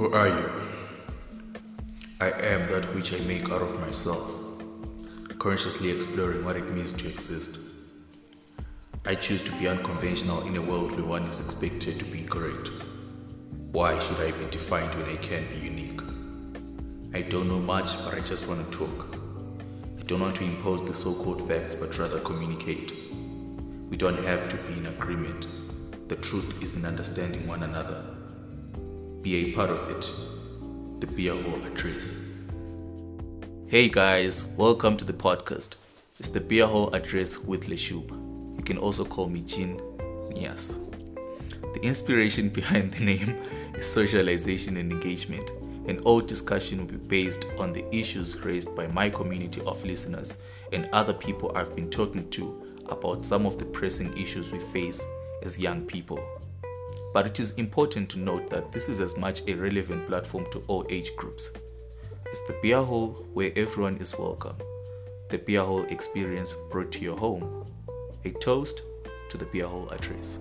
Who are you? I am that which I make out of myself, consciously exploring what it means to exist. I choose to be unconventional in a world where one is expected to be correct. Why should I be defined when I can be unique? I don't know much, but I just want to talk. I don't want to impose the so called facts, but rather communicate. We don't have to be in agreement. The truth is in understanding one another. Be a part of it. The Beer Hall Address. Hey guys, welcome to the podcast. It's the Beer Hall Address with Leshub. You can also call me Jean Nias. The inspiration behind the name is socialization and engagement, and all discussion will be based on the issues raised by my community of listeners and other people I've been talking to about some of the pressing issues we face as young people. But it is important to note that this is as much a relevant platform to all age groups. It's the beer hall where everyone is welcome. The beer hall experience brought to your home. A toast to the beer hall address.